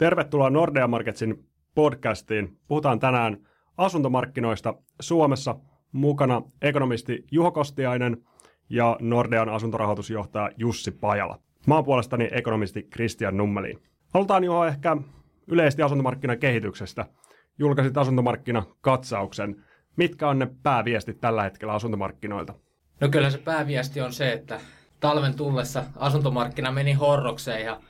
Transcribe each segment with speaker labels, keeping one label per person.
Speaker 1: Tervetuloa Nordea Marketsin podcastiin. Puhutaan tänään asuntomarkkinoista Suomessa. Mukana ekonomisti Juho Kostiainen ja Nordean asuntorahoitusjohtaja Jussi Pajala. Mä oon puolestani ekonomisti Christian Nummelin. Halutaan Juho ehkä yleisesti asuntomarkkinan kehityksestä. Julkaisit asuntomarkkinakatsauksen. Mitkä on ne pääviestit tällä hetkellä asuntomarkkinoilta?
Speaker 2: No kyllä se pääviesti on se, että talven tullessa asuntomarkkina meni horrokseen ja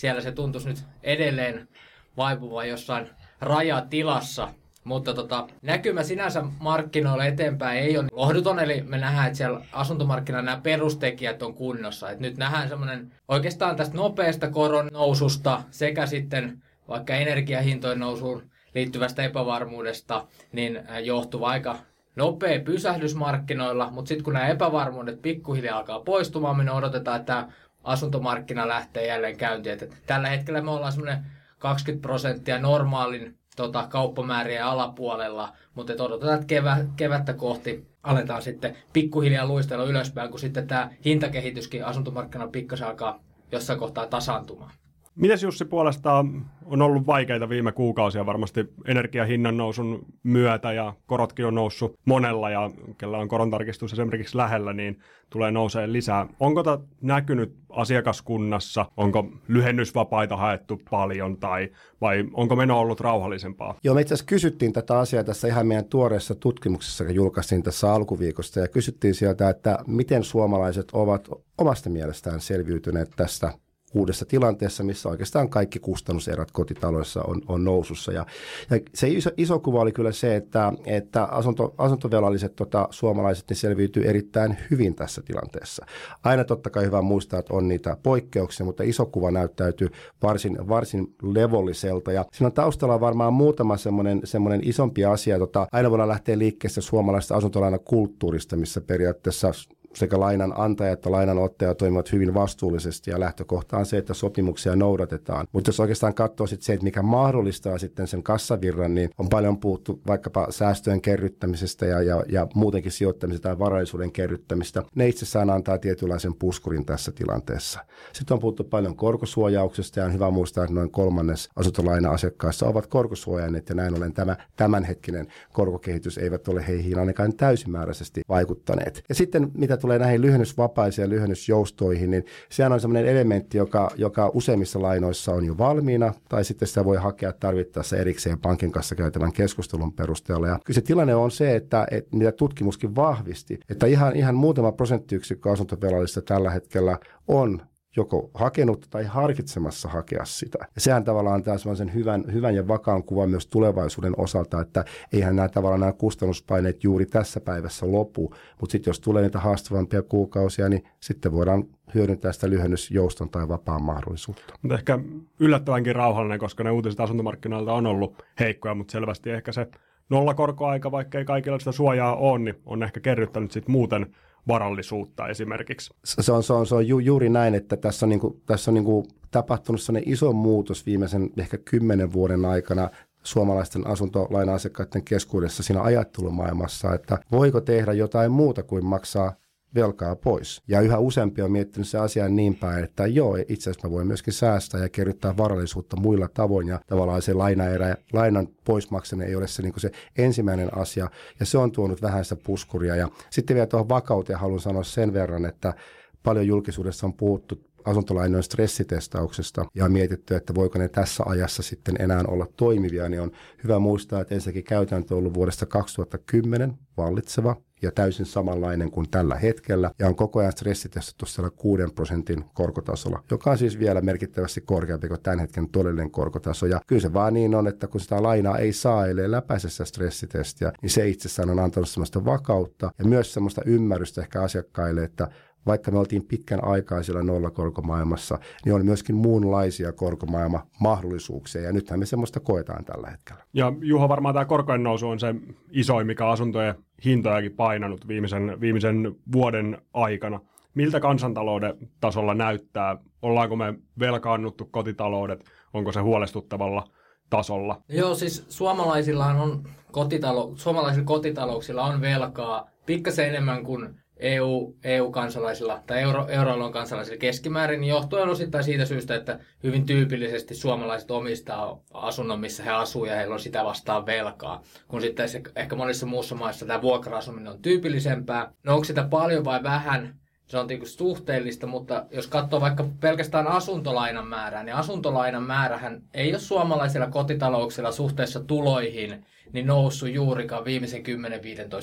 Speaker 2: siellä se tuntuisi nyt edelleen vaipuvan jossain rajatilassa. Mutta tota, näkymä sinänsä markkinoilla eteenpäin ei ole lohduton, eli me nähdään, että siellä asuntomarkkinoilla nämä perustekijät on kunnossa. Et nyt nähdään semmoinen oikeastaan tästä nopeasta koron noususta sekä sitten vaikka energiahintojen nousuun liittyvästä epävarmuudesta, niin johtuva aika nopea pysähdys markkinoilla, mutta sitten kun nämä epävarmuudet pikkuhiljaa alkaa poistumaan, me odotetaan, että asuntomarkkina lähtee jälleen käyntiin. Et tällä hetkellä me ollaan semmoinen 20 prosenttia normaalin tota, kauppamäärien alapuolella, mutta odotetaan, että kevä, kevättä kohti aletaan sitten pikkuhiljaa luistella ylöspäin, kun sitten tämä hintakehityskin asuntomarkkinoilla pikkasen alkaa jossain kohtaa tasaantumaan.
Speaker 1: Mites Jussi puolestaan on ollut vaikeita viime kuukausia varmasti energiahinnan nousun myötä ja korotkin on noussut monella ja kellä on korontarkistus esimerkiksi lähellä, niin tulee nousee lisää. Onko tämä näkynyt asiakaskunnassa? Onko lyhennysvapaita haettu paljon tai vai onko meno ollut rauhallisempaa?
Speaker 3: Joo, me itse asiassa kysyttiin tätä asiaa tässä ihan meidän tuoreessa tutkimuksessa, joka julkaistiin tässä alkuviikosta ja kysyttiin sieltä, että miten suomalaiset ovat omasta mielestään selviytyneet tästä uudessa tilanteessa, missä oikeastaan kaikki kustannuserät kotitaloissa on, on nousussa. Ja, ja se iso, iso kuva oli kyllä se, että, että asunto, asuntovelalliset tota, suomalaiset niin selviytyy erittäin hyvin tässä tilanteessa. Aina totta kai hyvä muistaa, että on niitä poikkeuksia, mutta iso kuva näyttäytyy varsin, varsin levolliselta. Ja siinä on taustalla varmaan muutama semmoinen, semmoinen isompi asia. Tota, aina voidaan lähteä liikkeessä suomalaisesta asuntolainakulttuurista, missä periaatteessa sekä lainan antaja että lainanottaja toimivat hyvin vastuullisesti ja lähtökohta on se, että sopimuksia noudatetaan. Mutta jos oikeastaan katsoo sit se, että mikä mahdollistaa sitten sen kassavirran, niin on paljon puhuttu vaikkapa säästöjen kerryttämisestä ja, ja, ja muutenkin sijoittamisesta tai varallisuuden kerryttämistä. Ne itsessään antaa tietynlaisen puskurin tässä tilanteessa. Sitten on puhuttu paljon korkosuojauksesta ja on hyvä muistaa, että noin kolmannes asuntolaina-asiakkaissa ovat korkosuojanneet ja näin ollen tämä tämänhetkinen korkokehitys eivät ole heihin ainakaan täysimääräisesti vaikuttaneet. Ja sitten mitä tulee näihin lyhennysvapaisiin ja lyhennysjoustoihin, niin sehän on sellainen elementti, joka, joka useimmissa lainoissa on jo valmiina, tai sitten sitä voi hakea tarvittaessa erikseen pankin kanssa käytävän keskustelun perusteella. Ja kyllä se tilanne on se, että, että mitä tutkimuskin vahvisti, että ihan, ihan muutama prosenttiyksikkö asuntovelallista tällä hetkellä on joko hakenut tai harkitsemassa hakea sitä. Ja sehän tavallaan antaa sellaisen hyvän, hyvän ja vakaan kuvan myös tulevaisuuden osalta, että eihän nämä tavallaan nämä kustannuspaineet juuri tässä päivässä lopu, mutta sitten jos tulee niitä haastavampia kuukausia, niin sitten voidaan hyödyntää sitä lyhennysjouston tai vapaan mahdollisuutta.
Speaker 1: Mutta ehkä yllättävänkin rauhallinen, koska ne uutiset asuntomarkkinoilta on ollut heikkoja, mutta selvästi ehkä se nollakorkoaika, vaikka ei kaikilla sitä suojaa ole, niin on ehkä kerryttänyt sitten muuten varallisuutta esimerkiksi.
Speaker 3: Se on, se on, se on ju, juuri näin, että tässä on, niin kuin, tässä on niin kuin tapahtunut sellainen iso muutos viimeisen ehkä kymmenen vuoden aikana suomalaisten asuntolaina-asiakkaiden keskuudessa siinä ajattelumaailmassa, että voiko tehdä jotain muuta kuin maksaa velkaa pois. Ja yhä useampi on miettinyt se asia niin päin, että joo, itse asiassa mä voin myöskin säästää ja kerryttää varallisuutta muilla tavoin. Ja tavallaan se lainaerä, lainan poismaksaminen ei ole se, niin se ensimmäinen asia. Ja se on tuonut vähän sitä puskuria. Ja sitten vielä tuohon vakauteen haluan sanoa sen verran, että paljon julkisuudessa on puhuttu asuntolainojen stressitestauksesta ja mietitty, että voiko ne tässä ajassa sitten enää olla toimivia, niin on hyvä muistaa, että ensinnäkin käytäntö on ollut vuodesta 2010 vallitseva ja täysin samanlainen kuin tällä hetkellä ja on koko ajan stressitestattu siellä 6 prosentin korkotasolla, joka on siis vielä merkittävästi korkeampi kuin tämän hetken todellinen korkotaso. Ja kyllä se vaan niin on, että kun sitä lainaa ei saa, ellei läpäise sitä stressitestiä, niin se itsessään on antanut sellaista vakautta ja myös sellaista ymmärrystä ehkä asiakkaille, että vaikka me oltiin pitkän aikaa siellä nollakorkomaailmassa, niin on myöskin muunlaisia korkomaailma mahdollisuuksia, ja nythän me semmoista koetaan tällä hetkellä.
Speaker 1: Ja Juho, varmaan tämä korkojen nousu on se isoin, mikä asuntojen hintojakin painanut viimeisen, viimeisen vuoden aikana. Miltä kansantalouden tasolla näyttää? Ollaanko me velkaannuttu kotitaloudet? Onko se huolestuttavalla tasolla?
Speaker 2: Joo, siis suomalaisillahan on kotitalo, suomalaisilla kotitalouksilla on velkaa pikkasen enemmän kuin EU, EU-kansalaisilla tai euro, euroalueen kansalaisilla keskimäärin, niin johtuen osittain siitä syystä, että hyvin tyypillisesti suomalaiset omistaa asunnon, missä he asuu ja heillä on sitä vastaan velkaa. Kun sitten ehkä monissa muussa maissa tämä vuokra-asuminen on tyypillisempää. No onko sitä paljon vai vähän? Se on tietysti suhteellista, mutta jos katsoo vaikka pelkästään asuntolainan määrää, niin asuntolainan määrähän ei ole suomalaisilla kotitalouksilla suhteessa tuloihin niin noussut juurikaan viimeisen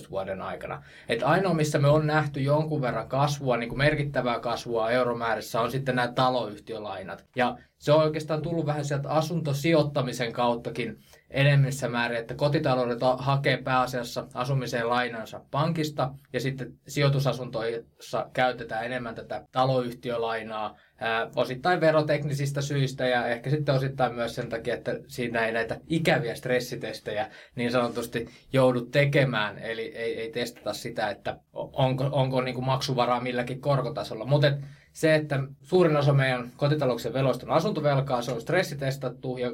Speaker 2: 10-15 vuoden aikana. Et ainoa, missä me on nähty jonkun verran kasvua, niin kuin merkittävää kasvua euromäärissä, on sitten nämä taloyhtiölainat. Ja se on oikeastaan tullut vähän sieltä asuntosijoittamisen kauttakin enemmissä määrin, että kotitaloudet hakee pääasiassa asumiseen lainansa pankista ja sitten sijoitusasuntoissa käytetään enemmän tätä taloyhtiölainaa ää, osittain veroteknisistä syistä ja ehkä sitten osittain myös sen takia, että siinä ei näitä ikäviä stressitestejä niin sanotusti joudu tekemään, eli ei, ei testata sitä, että onko, onko niin kuin maksuvaraa milläkin korkotasolla. Mutta se, että suurin osa meidän kotitalouksien veloista on asuntovelkaa, se on stressitestattu ja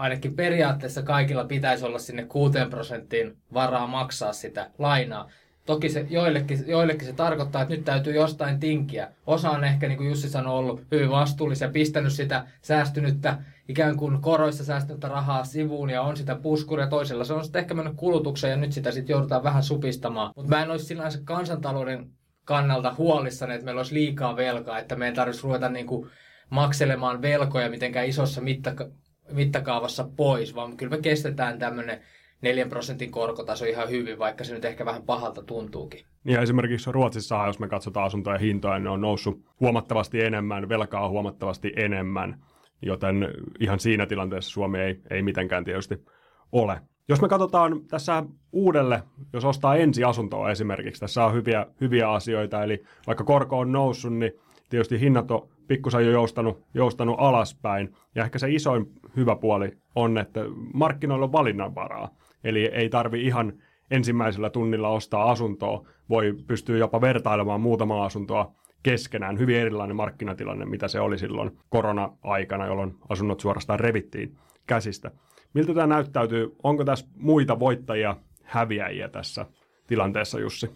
Speaker 2: ainakin periaatteessa kaikilla pitäisi olla sinne 6 prosenttiin varaa maksaa sitä lainaa. Toki se joillekin, joillekin se tarkoittaa, että nyt täytyy jostain tinkiä. Osa on ehkä, niin kuin Jussi sanoi, ollut hyvin vastuullisia, pistänyt sitä säästynyttä, ikään kuin koroissa säästynyttä rahaa sivuun ja on sitä puskuria. Toisella se on sitten ehkä mennyt kulutukseen ja nyt sitä sitten joudutaan vähän supistamaan. Mutta mä en olisi sillä kansantalouden kannalta huolissani, että meillä olisi liikaa velkaa, että meidän tarvitsisi ruveta niin kuin makselemaan velkoja mitenkään isossa mittaka- mittakaavassa pois, vaan kyllä me kestetään tämmöinen 4 prosentin korkotaso ihan hyvin, vaikka se nyt ehkä vähän pahalta tuntuukin.
Speaker 1: Niin ja esimerkiksi Ruotsissa, jos me katsotaan asuntojen hintoja, ne on noussut huomattavasti enemmän, velkaa huomattavasti enemmän, joten ihan siinä tilanteessa Suomi ei, ei mitenkään tietysti ole. Jos me katsotaan tässä uudelle, jos ostaa ensiasuntoa esimerkiksi, tässä on hyviä, hyviä asioita, eli vaikka korko on noussut, niin tietysti hinnat on pikkusen jo joustanut, joustanut alaspäin. Ja ehkä se isoin hyvä puoli on, että markkinoilla on valinnanvaraa. Eli ei tarvi ihan ensimmäisellä tunnilla ostaa asuntoa, voi pystyä jopa vertailemaan muutama asuntoa keskenään. Hyvin erilainen markkinatilanne, mitä se oli silloin korona-aikana, jolloin asunnot suorastaan revittiin käsistä. Miltä tämä näyttäytyy? Onko tässä muita voittajia, häviäjiä tässä tilanteessa, Jussi?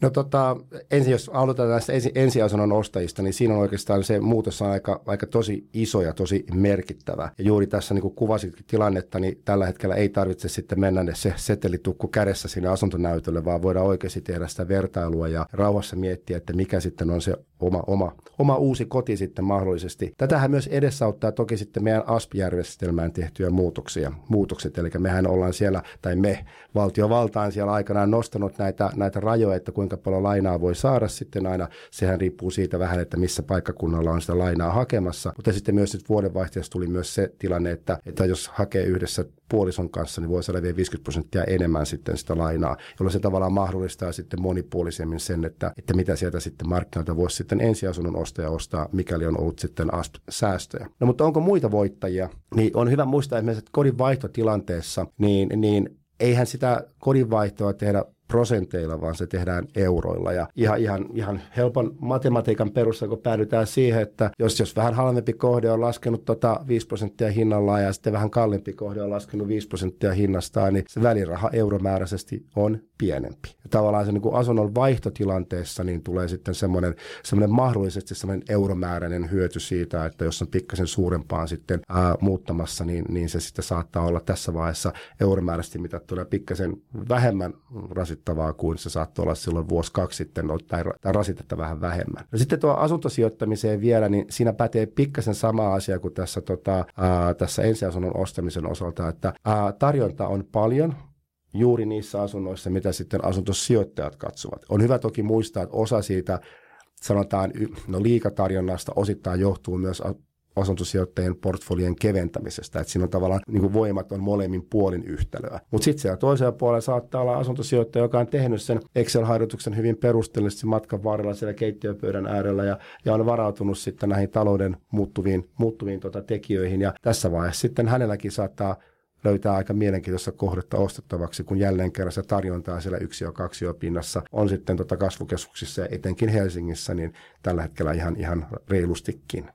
Speaker 3: No tota, ensin jos aloitetaan näistä ensi, ensiasunnon ostajista, niin siinä on oikeastaan se muutos on aika, aika tosi iso ja tosi merkittävä. Ja juuri tässä niin kuin kuvasitkin tilannetta, niin tällä hetkellä ei tarvitse sitten mennä se setelitukku kädessä sinne asuntonäytölle, vaan voidaan oikeasti tehdä sitä vertailua ja rauhassa miettiä, että mikä sitten on se oma, oma, oma uusi koti sitten mahdollisesti. Tätähän myös edesauttaa toki sitten meidän ASP-järjestelmään tehtyjä muutoksia, muutokset. Eli mehän ollaan siellä, tai me valtiovaltaan siellä aikanaan nostanut näitä, näitä rajoja, että kuinka paljon lainaa voi saada sitten aina. Sehän riippuu siitä vähän, että missä paikkakunnalla on sitä lainaa hakemassa. Mutta sitten myös nyt vuodenvaihteessa tuli myös se tilanne, että, että jos hakee yhdessä puolison kanssa, niin voi saada vielä 50 prosenttia enemmän sitten sitä lainaa, jolloin se tavallaan mahdollistaa sitten monipuolisemmin sen, että, että mitä sieltä sitten markkinoilta voisi sitten ensiasunnon ostaja ostaa, mikäli on ollut sitten säästöjä. No mutta onko muita voittajia? Niin on hyvä muistaa, että kodin vaihtotilanteessa, niin, niin eihän sitä kodinvaihtoa tehdä prosenteilla, vaan se tehdään euroilla. Ja ihan, ihan, ihan helpon matematiikan perussa, kun päädytään siihen, että jos, jos vähän halvempi kohde on laskenut tota 5 prosenttia hinnallaan ja sitten vähän kalliimpi kohde on laskenut 5 prosenttia hinnastaan, niin se väliraha euromääräisesti on pienempi. Ja tavallaan se niin kuin asunnon vaihtotilanteessa niin tulee sitten semmoinen, semmoinen mahdollisesti semmoinen euromääräinen hyöty siitä, että jos on pikkasen suurempaan sitten ää, muuttamassa, niin, niin se sitten saattaa olla tässä vaiheessa euromääräisesti mitattuna pikkasen vähemmän rasittavaa kuin se saattoi olla silloin vuosi kaksi sitten, no, tai, tai rasitetta vähän vähemmän. No sitten tuo asuntosijoittamiseen vielä, niin siinä pätee pikkasen sama asia kuin tässä, tota, ää, tässä ensiasunnon ostamisen osalta, että ää, tarjonta on paljon, juuri niissä asunnoissa, mitä sitten asuntosijoittajat katsovat. On hyvä toki muistaa, että osa siitä sanotaan no liikatarjonnasta osittain johtuu myös asuntosijoittajien portfolien keventämisestä, että siinä on tavallaan niin kuin voimat on molemmin puolin yhtälöä. Mutta sitten siellä toisella puolella saattaa olla asuntosijoittaja, joka on tehnyt sen Excel-harjoituksen hyvin perusteellisesti matkan varrella siellä keittiöpöydän äärellä ja, ja on varautunut sitten näihin talouden muuttuviin, muuttuviin tota tekijöihin. Ja tässä vaiheessa sitten hänelläkin saattaa löytää aika mielenkiintoista kohdetta ostettavaksi, kun jälleen kerran se tarjontaa siellä yksi ja kaksi pinnassa on sitten tota kasvukeskuksissa ja etenkin Helsingissä, niin tällä hetkellä ihan, ihan reilustikin.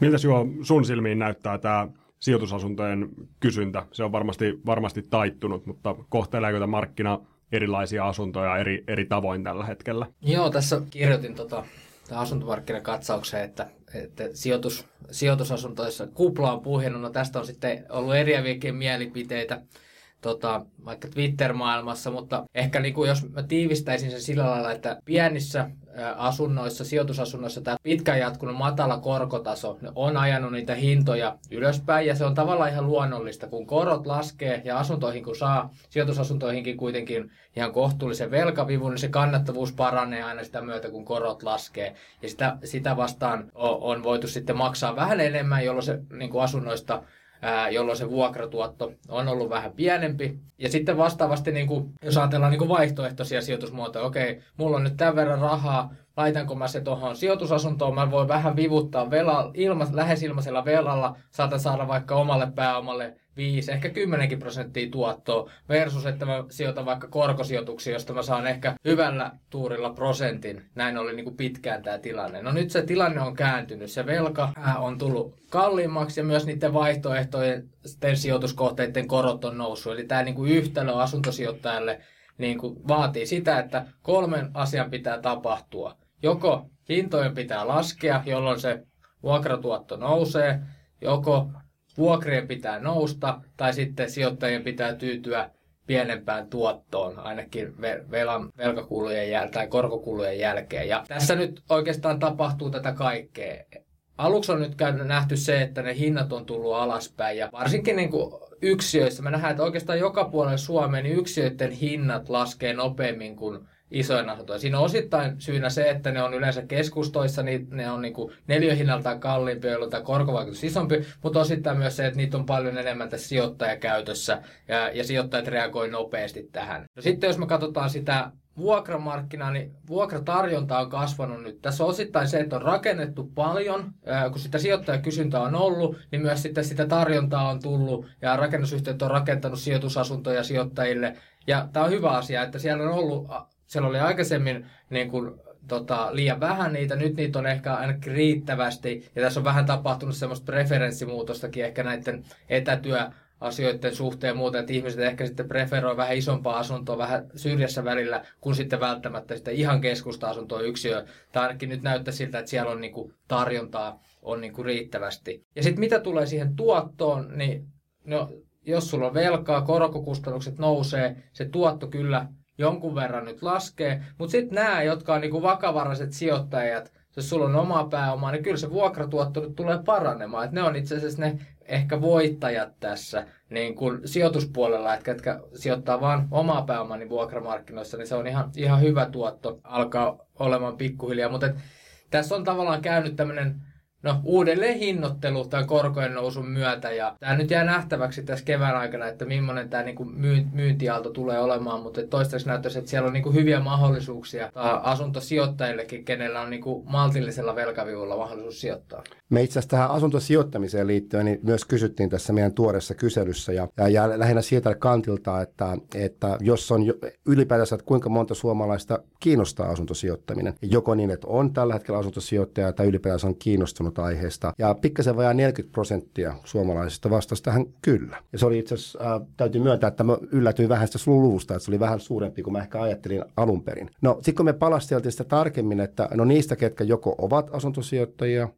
Speaker 1: Miltä jo sun silmiin näyttää tämä sijoitusasuntojen kysyntä? Se on varmasti, varmasti taittunut, mutta kohteleeko tämä markkina erilaisia asuntoja eri, eri tavoin tällä hetkellä.
Speaker 2: Joo, tässä kirjoitin tota, asuntomarkkinakatsaukseen, että, että sijoitus, sijoitusasuntoissa kupla on puhjennut. No tästä on sitten ollut eriäviäkin mielipiteitä tota, vaikka Twitter-maailmassa, mutta ehkä niin kuin jos mä tiivistäisin sen sillä lailla, että pienissä asunnoissa, sijoitusasunnoissa tämä pitkään jatkunut matala korkotaso on ajanut niitä hintoja ylöspäin ja se on tavallaan ihan luonnollista, kun korot laskee ja asuntoihin kun saa, sijoitusasuntoihinkin kuitenkin ihan kohtuullisen velkavivun, niin se kannattavuus paranee aina sitä myötä, kun korot laskee. Ja sitä, sitä vastaan on, on voitu sitten maksaa vähän enemmän, jolloin se niin kuin asunnoista jolloin se vuokratuotto on ollut vähän pienempi. Ja sitten vastaavasti, niin kuin, jos ajatellaan niin kuin vaihtoehtoisia sijoitusmuotoja, okei, mulla on nyt tämän verran rahaa, laitanko mä se tuohon sijoitusasuntoon, mä voin vähän vivuttaa vela, ilma, lähes ilmaisella velalla, saatan saada vaikka omalle pääomalle 5, ehkä 10 prosenttia tuottoa versus, että mä sijoitan vaikka korkosijoituksia, josta mä saan ehkä hyvällä tuurilla prosentin. Näin oli niin kuin pitkään tämä tilanne. No nyt se tilanne on kääntynyt. Se velka on tullut kalliimmaksi ja myös niiden vaihtoehtojen sijoituskohteiden korot on noussut. Eli tämä niin kuin yhtälö asuntosijoittajalle niin kuin vaatii sitä, että kolmen asian pitää tapahtua. Joko hintojen pitää laskea, jolloin se vuokratuotto nousee, joko vuokrien pitää nousta tai sitten sijoittajien pitää tyytyä pienempään tuottoon, ainakin velan, velkakulujen jäl- tai korkokulujen jälkeen. Ja tässä nyt oikeastaan tapahtuu tätä kaikkea. Aluksi on nyt nähty se, että ne hinnat on tullut alaspäin ja varsinkin niin kuin yksiöissä, me nähdään, että oikeastaan joka puolella Suomeen niin yksiöiden hinnat laskee nopeammin kuin isojen asuntoja. Siinä on osittain syynä se, että ne on yleensä keskustoissa, niin ne on niin neljöhinnaltaan kalliimpia, jolloin tämä korkovaikutus isompi, mutta osittain myös se, että niitä on paljon enemmän tässä sijoittajakäytössä ja, ja sijoittajat reagoivat nopeasti tähän. No sitten jos me katsotaan sitä vuokramarkkinaa, niin vuokratarjonta on kasvanut nyt. Tässä on osittain se, että on rakennettu paljon, kun sitä sijoittajakysyntää on ollut, niin myös sitten sitä tarjontaa on tullut ja rakennusyhtiöt on rakentanut sijoitusasuntoja sijoittajille. Ja tämä on hyvä asia, että siellä on ollut siellä oli aikaisemmin niin kuin, tota, liian vähän niitä, nyt niitä on ehkä ainakin riittävästi. Ja tässä on vähän tapahtunut semmoista preferenssimuutostakin ehkä näiden etätyö asioiden suhteen muuten, että ihmiset ehkä sitten preferoi vähän isompaa asuntoa vähän syrjässä välillä, kun sitten välttämättä sitten ihan keskusta-asuntoa yksiö. Tai ainakin nyt näyttää siltä, että siellä on niinku tarjontaa on niinku riittävästi. Ja sitten mitä tulee siihen tuottoon, niin no, jos sulla on velkaa, korkokustannukset nousee, se tuotto kyllä jonkun verran nyt laskee, mutta sitten nämä, jotka on niinku vakavaraiset sijoittajat, jos sulla on oma pääoma, niin kyllä se vuokratuotto nyt tulee paranemaan. Et ne on itse asiassa ne ehkä voittajat tässä niin kun sijoituspuolella, että ketkä sijoittaa vain omaa pääomaa niin vuokramarkkinoissa, niin se on ihan, ihan hyvä tuotto alkaa olemaan pikkuhiljaa. Mutta tässä on tavallaan käynyt tämmöinen no, uudelleen hinnoittelu tämän korkojen nousun myötä. Ja tämä nyt jää nähtäväksi tässä kevään aikana, että millainen tämä niinku myyntiaalto tulee olemaan, mutta toistaiseksi näyttäisi, että siellä on niinku hyviä mahdollisuuksia asuntosijoittajillekin, kenellä on niinku maltillisella velkavivulla mahdollisuus sijoittaa.
Speaker 3: Me itse asiassa tähän asuntosijoittamiseen liittyen niin myös kysyttiin tässä meidän tuoreessa kyselyssä ja, ja, ja lähinnä sieltä kantilta, että, että jos on ylipäätänsä, että kuinka monta suomalaista kiinnostaa asuntosijoittaminen. Joko niin, että on tällä hetkellä asuntosijoittaja tai ylipäätänsä on kiinnostunut aiheesta. Ja pikkasen vajaa 40 prosenttia suomalaisista vastasi tähän kyllä. Ja se oli itse asiassa, äh, täytyy myöntää, että mä yllätyin vähän sitä luvusta, että se oli vähän suurempi kuin mä ehkä ajattelin alun perin. No sitten kun me palasteltiin sitä tarkemmin, että no niistä, ketkä joko ovat asuntosijoittajia,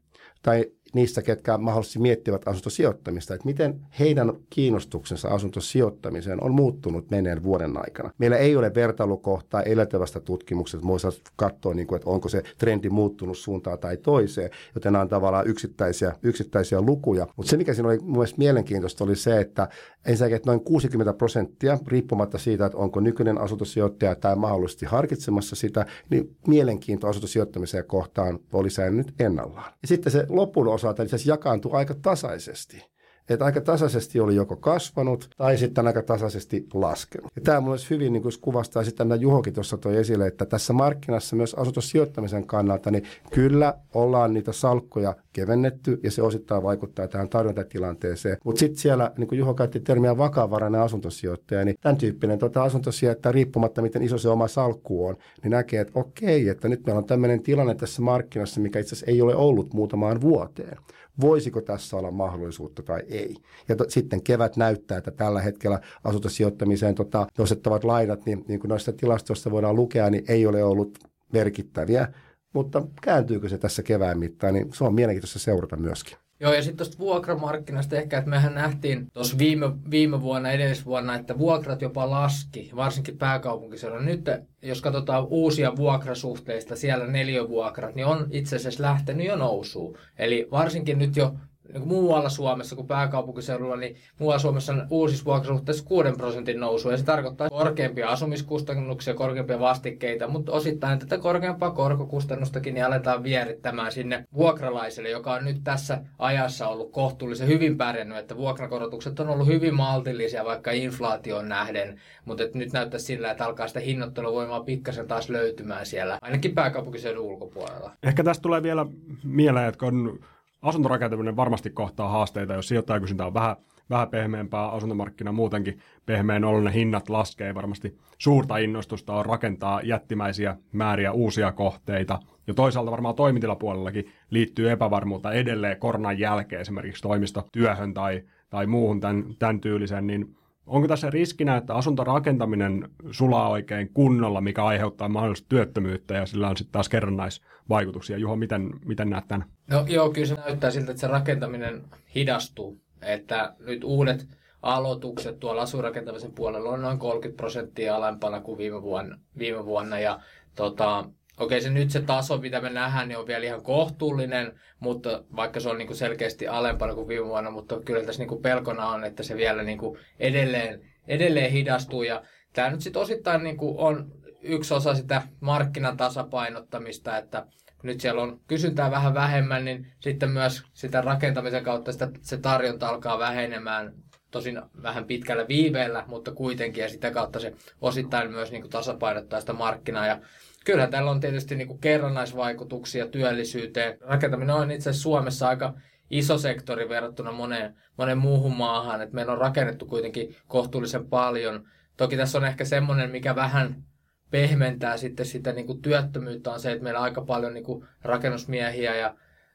Speaker 3: tai niistä, ketkä mahdollisesti miettivät asuntosijoittamista, että miten heidän kiinnostuksensa asuntosijoittamiseen on muuttunut meneen vuoden aikana. Meillä ei ole vertailukohtaa edeltävästä tutkimuksesta, voisi katsoa, niin kuin, että onko se trendi muuttunut suuntaan tai toiseen, joten nämä on tavallaan yksittäisiä, yksittäisiä lukuja. Mutta se, mikä siinä oli mielestäni mielenkiintoista, oli se, että ensinnäkin että noin 60 prosenttia, riippumatta siitä, että onko nykyinen asuntosijoittaja tai mahdollisesti harkitsemassa sitä, niin mielenkiinto asuntosijoittamiseen kohtaan oli säilynyt ennallaan. Ja sitten se lopun osalta itse asiassa jakaantui aika tasaisesti. Että aika tasaisesti oli joko kasvanut tai sitten aika tasaisesti laskenut. Ja tämä myös hyvin niin kuvastaa sitten, mitä Juhokin tuossa toi esille, että tässä markkinassa myös asuntosijoittamisen kannalta, niin kyllä ollaan niitä salkkoja kevennetty ja se osittain vaikuttaa tähän tarjontatilanteeseen. Mutta sitten siellä, niin kuin Juho käytti termiä vakavarainen asuntosijoittaja, niin tämän tyyppinen tuota asuntosijoittaja, riippumatta miten iso se oma salkku on, niin näkee, että okei, että nyt meillä on tämmöinen tilanne tässä markkinassa, mikä itse asiassa ei ole ollut muutamaan vuoteen voisiko tässä olla mahdollisuutta tai ei. Ja to, sitten kevät näyttää, että tällä hetkellä asuntosijoittamiseen tota, nostettavat lainat, niin, niin kuin noista tilastoista voidaan lukea, niin ei ole ollut merkittäviä, mutta kääntyykö se tässä kevään mittaan, niin se on mielenkiintoista seurata myöskin.
Speaker 2: Joo, ja sitten tuosta vuokramarkkinasta ehkä, että mehän nähtiin tuossa viime, viime vuonna, edellisvuonna, että vuokrat jopa laski, varsinkin pääkaupunkiseudulla. Nyt jos katsotaan uusia vuokrasuhteista, siellä neliövuokrat, niin on itse asiassa lähtenyt jo nousuun. Eli varsinkin nyt jo niin muualla Suomessa kuin pääkaupunkiseudulla, niin muualla Suomessa on uusissa vuokrasuhteissa 6 prosentin nousu. Ja se tarkoittaa korkeampia asumiskustannuksia, korkeampia vastikkeita, mutta osittain tätä korkeampaa korkokustannustakin niin aletaan vierittämään sinne vuokralaiselle, joka on nyt tässä ajassa ollut kohtuullisen hyvin pärjännyt, että vuokrakorotukset on ollut hyvin maltillisia vaikka inflaation nähden, mutta että nyt näyttää sillä, että alkaa sitä hinnoitteluvoimaa pikkasen taas löytymään siellä, ainakin pääkaupunkiseudun ulkopuolella.
Speaker 1: Ehkä tästä tulee vielä mieleen, että kun asuntorakentaminen varmasti kohtaa haasteita, jos sijoittajakysyntä on vähän, vähän pehmeämpää, asuntomarkkina muutenkin pehmeän ollut, ne hinnat laskee varmasti. Suurta innostusta on rakentaa jättimäisiä määriä uusia kohteita. Ja toisaalta varmaan toimitilapuolellakin liittyy epävarmuutta edelleen koronan jälkeen esimerkiksi toimistotyöhön tai, tai muuhun tämän, tämän tyylisen, niin onko tässä riskinä, että asuntorakentaminen sulaa oikein kunnolla, mikä aiheuttaa mahdollisesti työttömyyttä ja sillä on sitten taas kerrannaisvaikutuksia? Juho, miten, miten näet tämän?
Speaker 2: No joo, kyllä se näyttää siltä, että se rakentaminen hidastuu. Että nyt uudet aloitukset tuolla asurakentamisen puolella on noin 30 prosenttia alempana kuin viime vuonna. Viime vuonna ja tota, Okei, se nyt se taso, mitä me nähdään, niin on vielä ihan kohtuullinen, mutta vaikka se on niin kuin selkeästi alempana kuin viime vuonna, mutta kyllä tässä niin kuin pelkona on, että se vielä niin kuin edelleen, edelleen hidastuu. Ja tämä nyt sitten osittain niin kuin on yksi osa sitä markkinan tasapainottamista, että nyt siellä on kysyntää vähän vähemmän, niin sitten myös sitä rakentamisen kautta sitä, se tarjonta alkaa vähenemään tosin vähän pitkällä viiveellä, mutta kuitenkin, ja sitä kautta se osittain myös niin kuin tasapainottaa sitä markkinaa. Ja kyllä tällä on tietysti niin kerrannaisvaikutuksia työllisyyteen. Rakentaminen on itse asiassa Suomessa aika iso sektori verrattuna moneen, moneen muuhun maahan, että meillä on rakennettu kuitenkin kohtuullisen paljon. Toki tässä on ehkä semmoinen, mikä vähän pehmentää sitten sitä niin työttömyyttä on se, että meillä on aika paljon niin rakennusmiehiä ja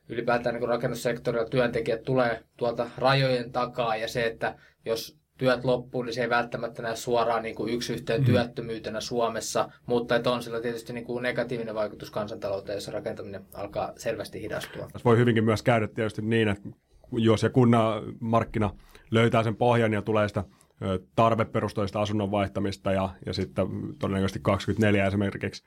Speaker 2: ylipäätään niin rakennussektorilla työntekijät tulee tuolta rajojen takaa ja se, että jos työt loppuu, niin se ei välttämättä näe suoraan niin kuin yksi yhteen mm. työttömyytenä Suomessa, mutta että on sillä tietysti niin kuin negatiivinen vaikutus kansantalouteen, jos rakentaminen alkaa selvästi hidastua.
Speaker 1: Tässä voi hyvinkin myös käydä tietysti niin, että jos ja kunnan markkina löytää sen pohjan ja tulee sitä tarveperustoista asunnon vaihtamista ja, ja sitten todennäköisesti 24 esimerkiksi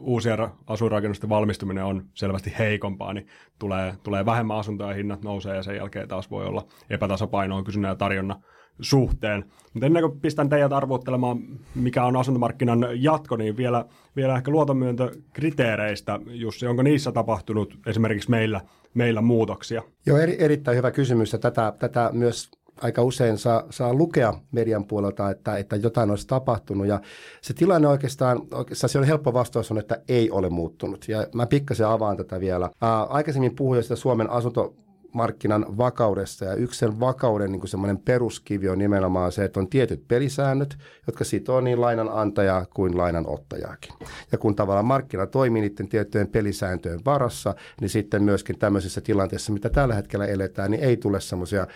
Speaker 1: uusien asuinrakennusten valmistuminen on selvästi heikompaa, niin tulee, tulee vähemmän asuntoja ja hinnat nousee ja sen jälkeen taas voi olla epätasapainoa kysynnän ja tarjonnan suhteen. Mutta ennen kuin pistän teidät arvottelemaan, mikä on asuntomarkkinan jatko, niin vielä, vielä ehkä luotonmyöntökriteereistä. Jussi, onko niissä tapahtunut esimerkiksi meillä, meillä muutoksia?
Speaker 3: Joo, eri, erittäin hyvä kysymys ja tätä, tätä myös aika usein saa, saa lukea median puolelta, että, että jotain olisi tapahtunut. Ja se tilanne oikeastaan, oikeastaan se on helppo vastaus on, että ei ole muuttunut. Ja mä pikkasen avaan tätä vielä. Ää, aikaisemmin puhuin sitä Suomen asunto markkinan vakaudesta ja yksi sen vakauden niin semmoinen peruskivi on nimenomaan se, että on tietyt pelisäännöt, jotka sitoo niin lainanantajaa kuin lainanottajaakin. Ja kun tavallaan markkina toimii niiden tiettyjen pelisääntöjen varassa, niin sitten myöskin tämmöisessä tilanteessa, mitä tällä hetkellä eletään, niin ei tule semmoisia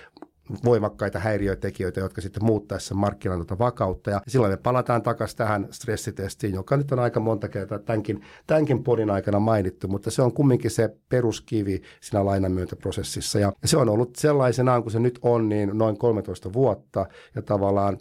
Speaker 3: voimakkaita häiriötekijöitä, jotka sitten muuttaisi sen markkinan tuota vakautta. Ja silloin me palataan takaisin tähän stressitestiin, joka nyt on aika monta kertaa tämänkin, tämänkin podin aikana mainittu, mutta se on kumminkin se peruskivi siinä lainamyöntöprosessissa. Ja se on ollut sellaisenaan, kun se nyt on, niin noin 13 vuotta. Ja tavallaan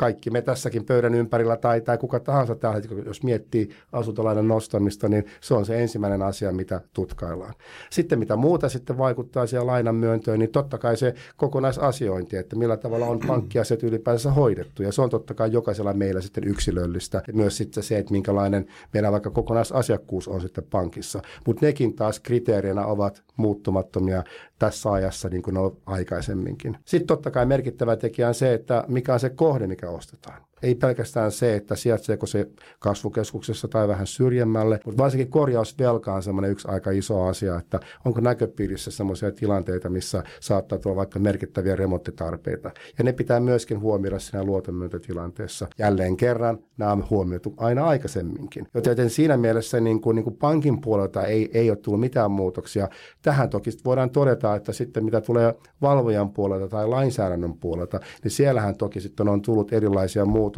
Speaker 3: kaikki me tässäkin pöydän ympärillä tai, tai kuka tahansa täällä, jos miettii asuntolainan nostamista, niin se on se ensimmäinen asia, mitä tutkaillaan. Sitten mitä muuta sitten vaikuttaa siihen lainan myöntöön, niin totta kai se kokonaisasiointi, että millä tavalla on pankkiasiat ylipäänsä hoidettu. Ja se on totta kai jokaisella meillä sitten yksilöllistä. Myös sitten se, että minkälainen meidän vaikka kokonaisasiakkuus on sitten pankissa. Mutta nekin taas kriteerinä ovat muuttumattomia tässä ajassa niin kuin on aikaisemminkin. Sitten totta kai merkittävä tekijä on se, että mikä on se kohde, mikä ostetaan. Ei pelkästään se, että sijaitseeko se kasvukeskuksessa tai vähän syrjemmälle, mutta varsinkin korjausvelka on semmoinen yksi aika iso asia, että onko näköpiirissä semmoisia tilanteita, missä saattaa tulla vaikka merkittäviä remonttitarpeita. Ja ne pitää myöskin huomioida siinä luotonmyöntötilanteessa. Jälleen kerran nämä on huomioitu aina aikaisemminkin. Joten siinä mielessä niin kuin, niin kuin pankin puolelta ei, ei ole tullut mitään muutoksia. Tähän toki voidaan todeta, että sitten mitä tulee valvojan puolelta tai lainsäädännön puolelta, niin siellähän toki sitten on tullut erilaisia muutoksia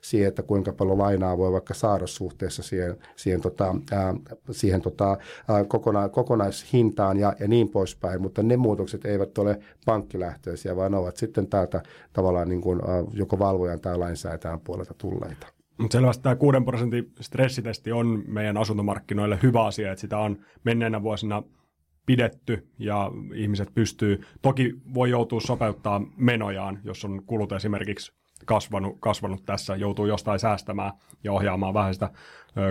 Speaker 3: siihen, että kuinka paljon lainaa voi vaikka saada suhteessa siihen, siihen, tota, ää, siihen tota, ää, kokona, kokonaishintaan ja, ja niin poispäin, mutta ne muutokset eivät ole pankkilähtöisiä, vaan ovat sitten täältä tavallaan niin kuin, ää, joko valvojan tai lainsäätäjän puolelta tulleita.
Speaker 1: Mutta selvästi tämä 6 prosentin stressitesti on meidän asuntomarkkinoille hyvä asia, että sitä on menneenä vuosina pidetty ja ihmiset pystyy, toki voi joutua sopeuttaa menojaan, jos on kulut esimerkiksi kasvanut, kasvanut tässä, joutuu jostain säästämään ja ohjaamaan vähän sitä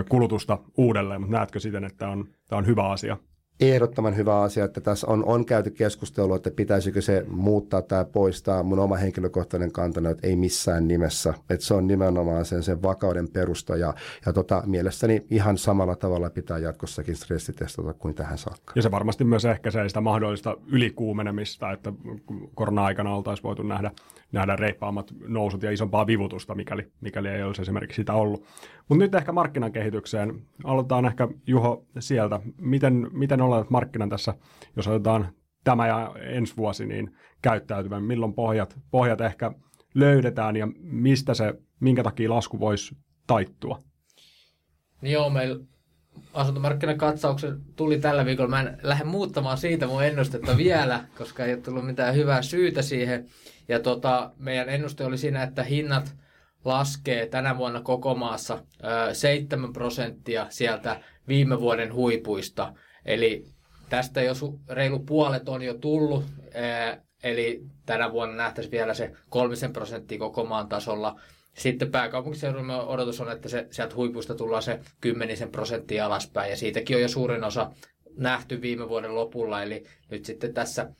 Speaker 1: kulutusta uudelleen, mutta näetkö siten, että tämä on, tämä on hyvä asia?
Speaker 3: ehdottoman hyvä asia, että tässä on, on käyty keskustelua, että pitäisikö se muuttaa tai poistaa. Mun oma henkilökohtainen kantana, että ei missään nimessä. Että se on nimenomaan sen, sen vakauden perusta ja, ja tota, mielestäni ihan samalla tavalla pitää jatkossakin stressitestata kuin tähän saakka.
Speaker 1: Ja se varmasti myös ehkäisee sitä mahdollista ylikuumenemista, että korona-aikana oltaisiin voitu nähdä, nähdä reippaammat nousut ja isompaa vivutusta, mikäli, mikäli ei olisi esimerkiksi sitä ollut. Mutta nyt ehkä markkinan kehitykseen. Aloitetaan ehkä Juho sieltä. Miten, miten oletat markkinan tässä, jos otetaan tämä ja ensi vuosi, niin käyttäytymään? Milloin pohjat, pohjat ehkä löydetään ja mistä se, minkä takia lasku voisi taittua?
Speaker 2: Niin joo, meillä asuntomarkkinakatsauksen tuli tällä viikolla. Mä en lähde muuttamaan siitä mun ennustetta vielä, koska ei ole tullut mitään hyvää syytä siihen. Ja tota, meidän ennuste oli siinä, että hinnat laskee tänä vuonna koko maassa 7 prosenttia sieltä viime vuoden huipuista. Eli tästä jo reilu puolet on jo tullut, eli tänä vuonna nähtäisiin vielä se kolmisen prosenttia koko maan tasolla. Sitten pääkaupunkiseudun odotus on, että se, sieltä huipuista tullaan se kymmenisen prosenttia alaspäin, ja siitäkin on jo suurin osa nähty viime vuoden lopulla, eli nyt sitten tässä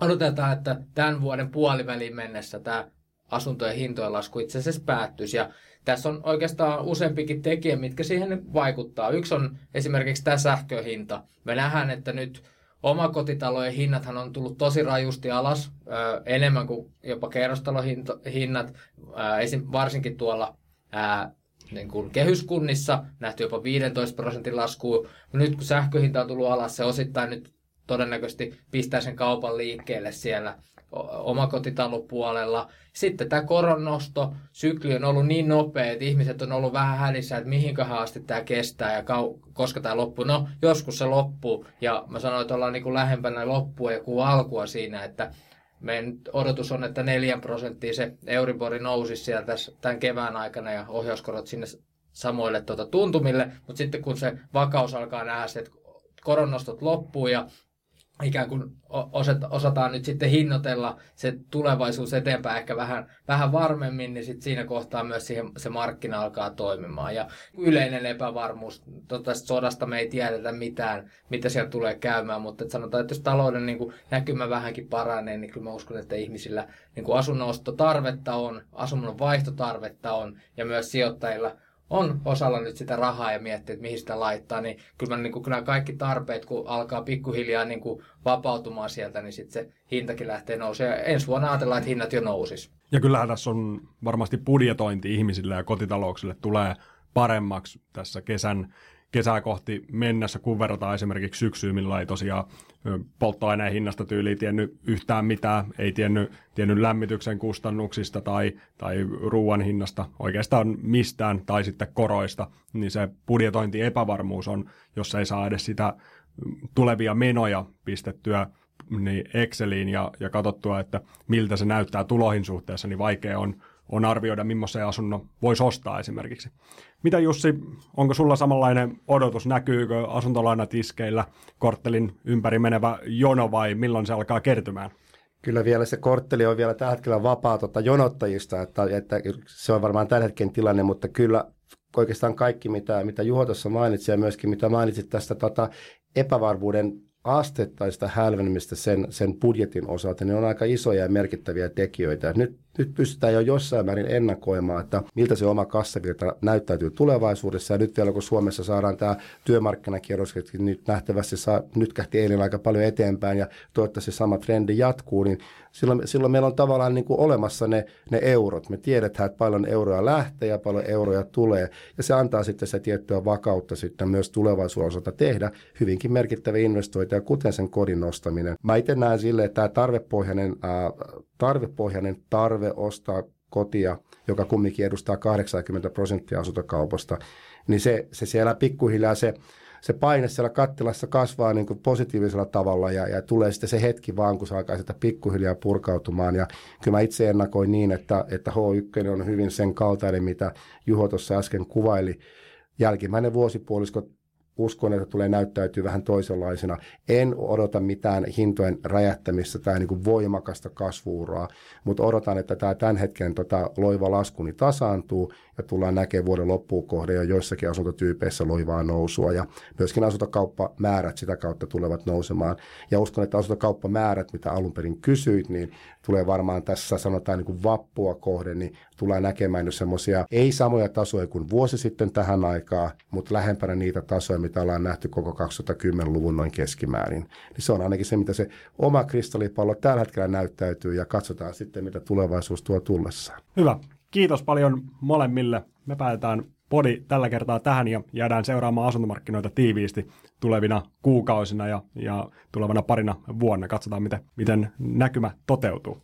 Speaker 2: odotetaan, että tämän vuoden puoliväliin mennessä tämä asuntojen hintojen lasku itse asiassa päättyisi. Ja tässä on oikeastaan useampikin tekijä, mitkä siihen vaikuttaa. Yksi on esimerkiksi tämä sähköhinta. Me nähdään, että nyt omakotitalojen hinnathan on tullut tosi rajusti alas, enemmän kuin jopa kerrostalohinnat, varsinkin tuolla niin kuin kehyskunnissa nähty jopa 15 prosentin lasku. Nyt kun sähköhinta on tullut alas, se osittain nyt todennäköisesti pistää sen kaupan liikkeelle siellä omakotitalopuolella. Sitten tämä koronnosto sykli on ollut niin nopea, että ihmiset on ollut vähän hälissä, että mihinköhän asti tämä kestää ja kau- koska tämä loppuu. No, joskus se loppuu ja mä sanoin, että ollaan niin kuin lähempänä loppua ja kuin alkua siinä, että meidän odotus on, että 4 prosenttia se Euribori nousi siellä tässä, tämän kevään aikana ja ohjauskorot sinne samoille tuota tuntumille, mutta sitten kun se vakaus alkaa nähdä että koronnostot loppuu ja ikään kuin osataan nyt sitten hinnoitella se tulevaisuus eteenpäin ehkä vähän, vähän varmemmin, niin sitten siinä kohtaa myös siihen, se markkina alkaa toimimaan. Ja yleinen epävarmuus, tästä sodasta me ei tiedetä mitään, mitä siellä tulee käymään, mutta että sanotaan, että jos talouden niin kuin näkymä vähänkin paranee, niin kyllä mä uskon, että ihmisillä niin kuin asunnonostotarvetta on, asunnon vaihtotarvetta on, ja myös sijoittajilla on osalla nyt sitä rahaa ja miettii, että mihin sitä laittaa, niin kyllä, niin kuin, kyllä kaikki tarpeet, kun alkaa pikkuhiljaa niin kuin vapautumaan sieltä, niin sitten se hintakin lähtee nousemaan. Ensi vuonna ajatellaan, että hinnat jo nousis.
Speaker 1: Ja kyllähän tässä on varmasti budjetointi ihmisille ja kotitalouksille tulee paremmaksi tässä kesän kesää kohti mennessä, kun verrataan esimerkiksi syksyyn, millä ei tosiaan polttoaineen hinnasta tyyliin tiennyt yhtään mitään, ei tiennyt, tiennyt lämmityksen kustannuksista tai, tai ruoan hinnasta oikeastaan mistään tai sitten koroista, niin se budjetointi epävarmuus on, jos ei saa edes sitä tulevia menoja pistettyä niin Exceliin ja, ja katsottua, että miltä se näyttää tuloihin suhteessa, niin vaikea on, on arvioida, millaisen asunnon voisi ostaa esimerkiksi. Mitä Jussi, onko sulla samanlainen odotus, näkyykö asuntolainatiskeillä korttelin ympäri menevä jono vai milloin se alkaa kertymään?
Speaker 3: Kyllä vielä se kortteli on vielä tällä hetkellä vapaa tota, jonottajista, että, että se on varmaan tällä hetken tilanne, mutta kyllä oikeastaan kaikki, mitä, mitä Juho tuossa mainitsi ja myöskin mitä mainitsit tästä tota, epävarmuuden astettaista hälvenemistä sen, sen budjetin osalta, niin on aika isoja ja merkittäviä tekijöitä. Nyt, nyt pystytään jo jossain määrin ennakoimaan, että miltä se oma kassavirta näyttäytyy tulevaisuudessa. Ja nyt vielä kun Suomessa saadaan tämä työmarkkinakierros, nyt nähtävästi saa, nyt kähti eilen aika paljon eteenpäin ja toivottavasti sama trendi jatkuu, niin silloin, silloin meillä on tavallaan niin kuin olemassa ne, ne eurot. Me tiedetään, että paljon euroja lähtee ja paljon euroja tulee. Ja se antaa sitten se tiettyä vakautta sitten myös tulevaisuuden osalta tehdä hyvinkin merkittäviä investointeja, kuten sen kodin nostaminen. Mä itse näen sille, että tämä tarvepohjainen, ää, tarvepohjainen tarve ostaa kotia, joka kumminkin edustaa 80 prosenttia asuntokaupasta, niin se, se siellä pikkuhiljaa se se paine siellä kattilassa kasvaa niin kuin positiivisella tavalla ja, ja tulee sitten se hetki vaan, kun se alkaa sitä pikkuhiljaa purkautumaan. Ja kyllä mä itse ennakoin niin, että, että H1 on hyvin sen kaltainen, mitä Juho tuossa äsken kuvaili. Jälkimmäinen vuosipuolisko uskon, että tulee näyttäytyy vähän toisenlaisena. En odota mitään hintojen räjähtämistä tai niin kuin voimakasta kasvuuraa, mutta odotan, että tämä tämän hetken tota, loiva lasku niin tasaantuu ja tullaan näkemään vuoden loppuun kohde ja joissakin asuntotyypeissä loivaa nousua ja myöskin asuntokauppamäärät sitä kautta tulevat nousemaan. Ja uskon, että asuntokauppamäärät, mitä alun perin kysyit, niin tulee varmaan tässä sanotaan niin kuin vappua kohden, niin tullaan näkemään nyt semmoisia ei samoja tasoja kuin vuosi sitten tähän aikaan, mutta lähempänä niitä tasoja, mitä ollaan nähty koko 2010-luvun noin keskimäärin. Niin se on ainakin se, mitä se oma kristallipallo tällä hetkellä näyttäytyy ja katsotaan sitten, mitä tulevaisuus tuo tullessaan.
Speaker 1: Hyvä. Kiitos paljon molemmille. Me päätetään podi tällä kertaa tähän ja jäädään seuraamaan asuntomarkkinoita tiiviisti tulevina kuukausina ja, ja tulevana parina vuonna. Katsotaan, miten, miten näkymä toteutuu.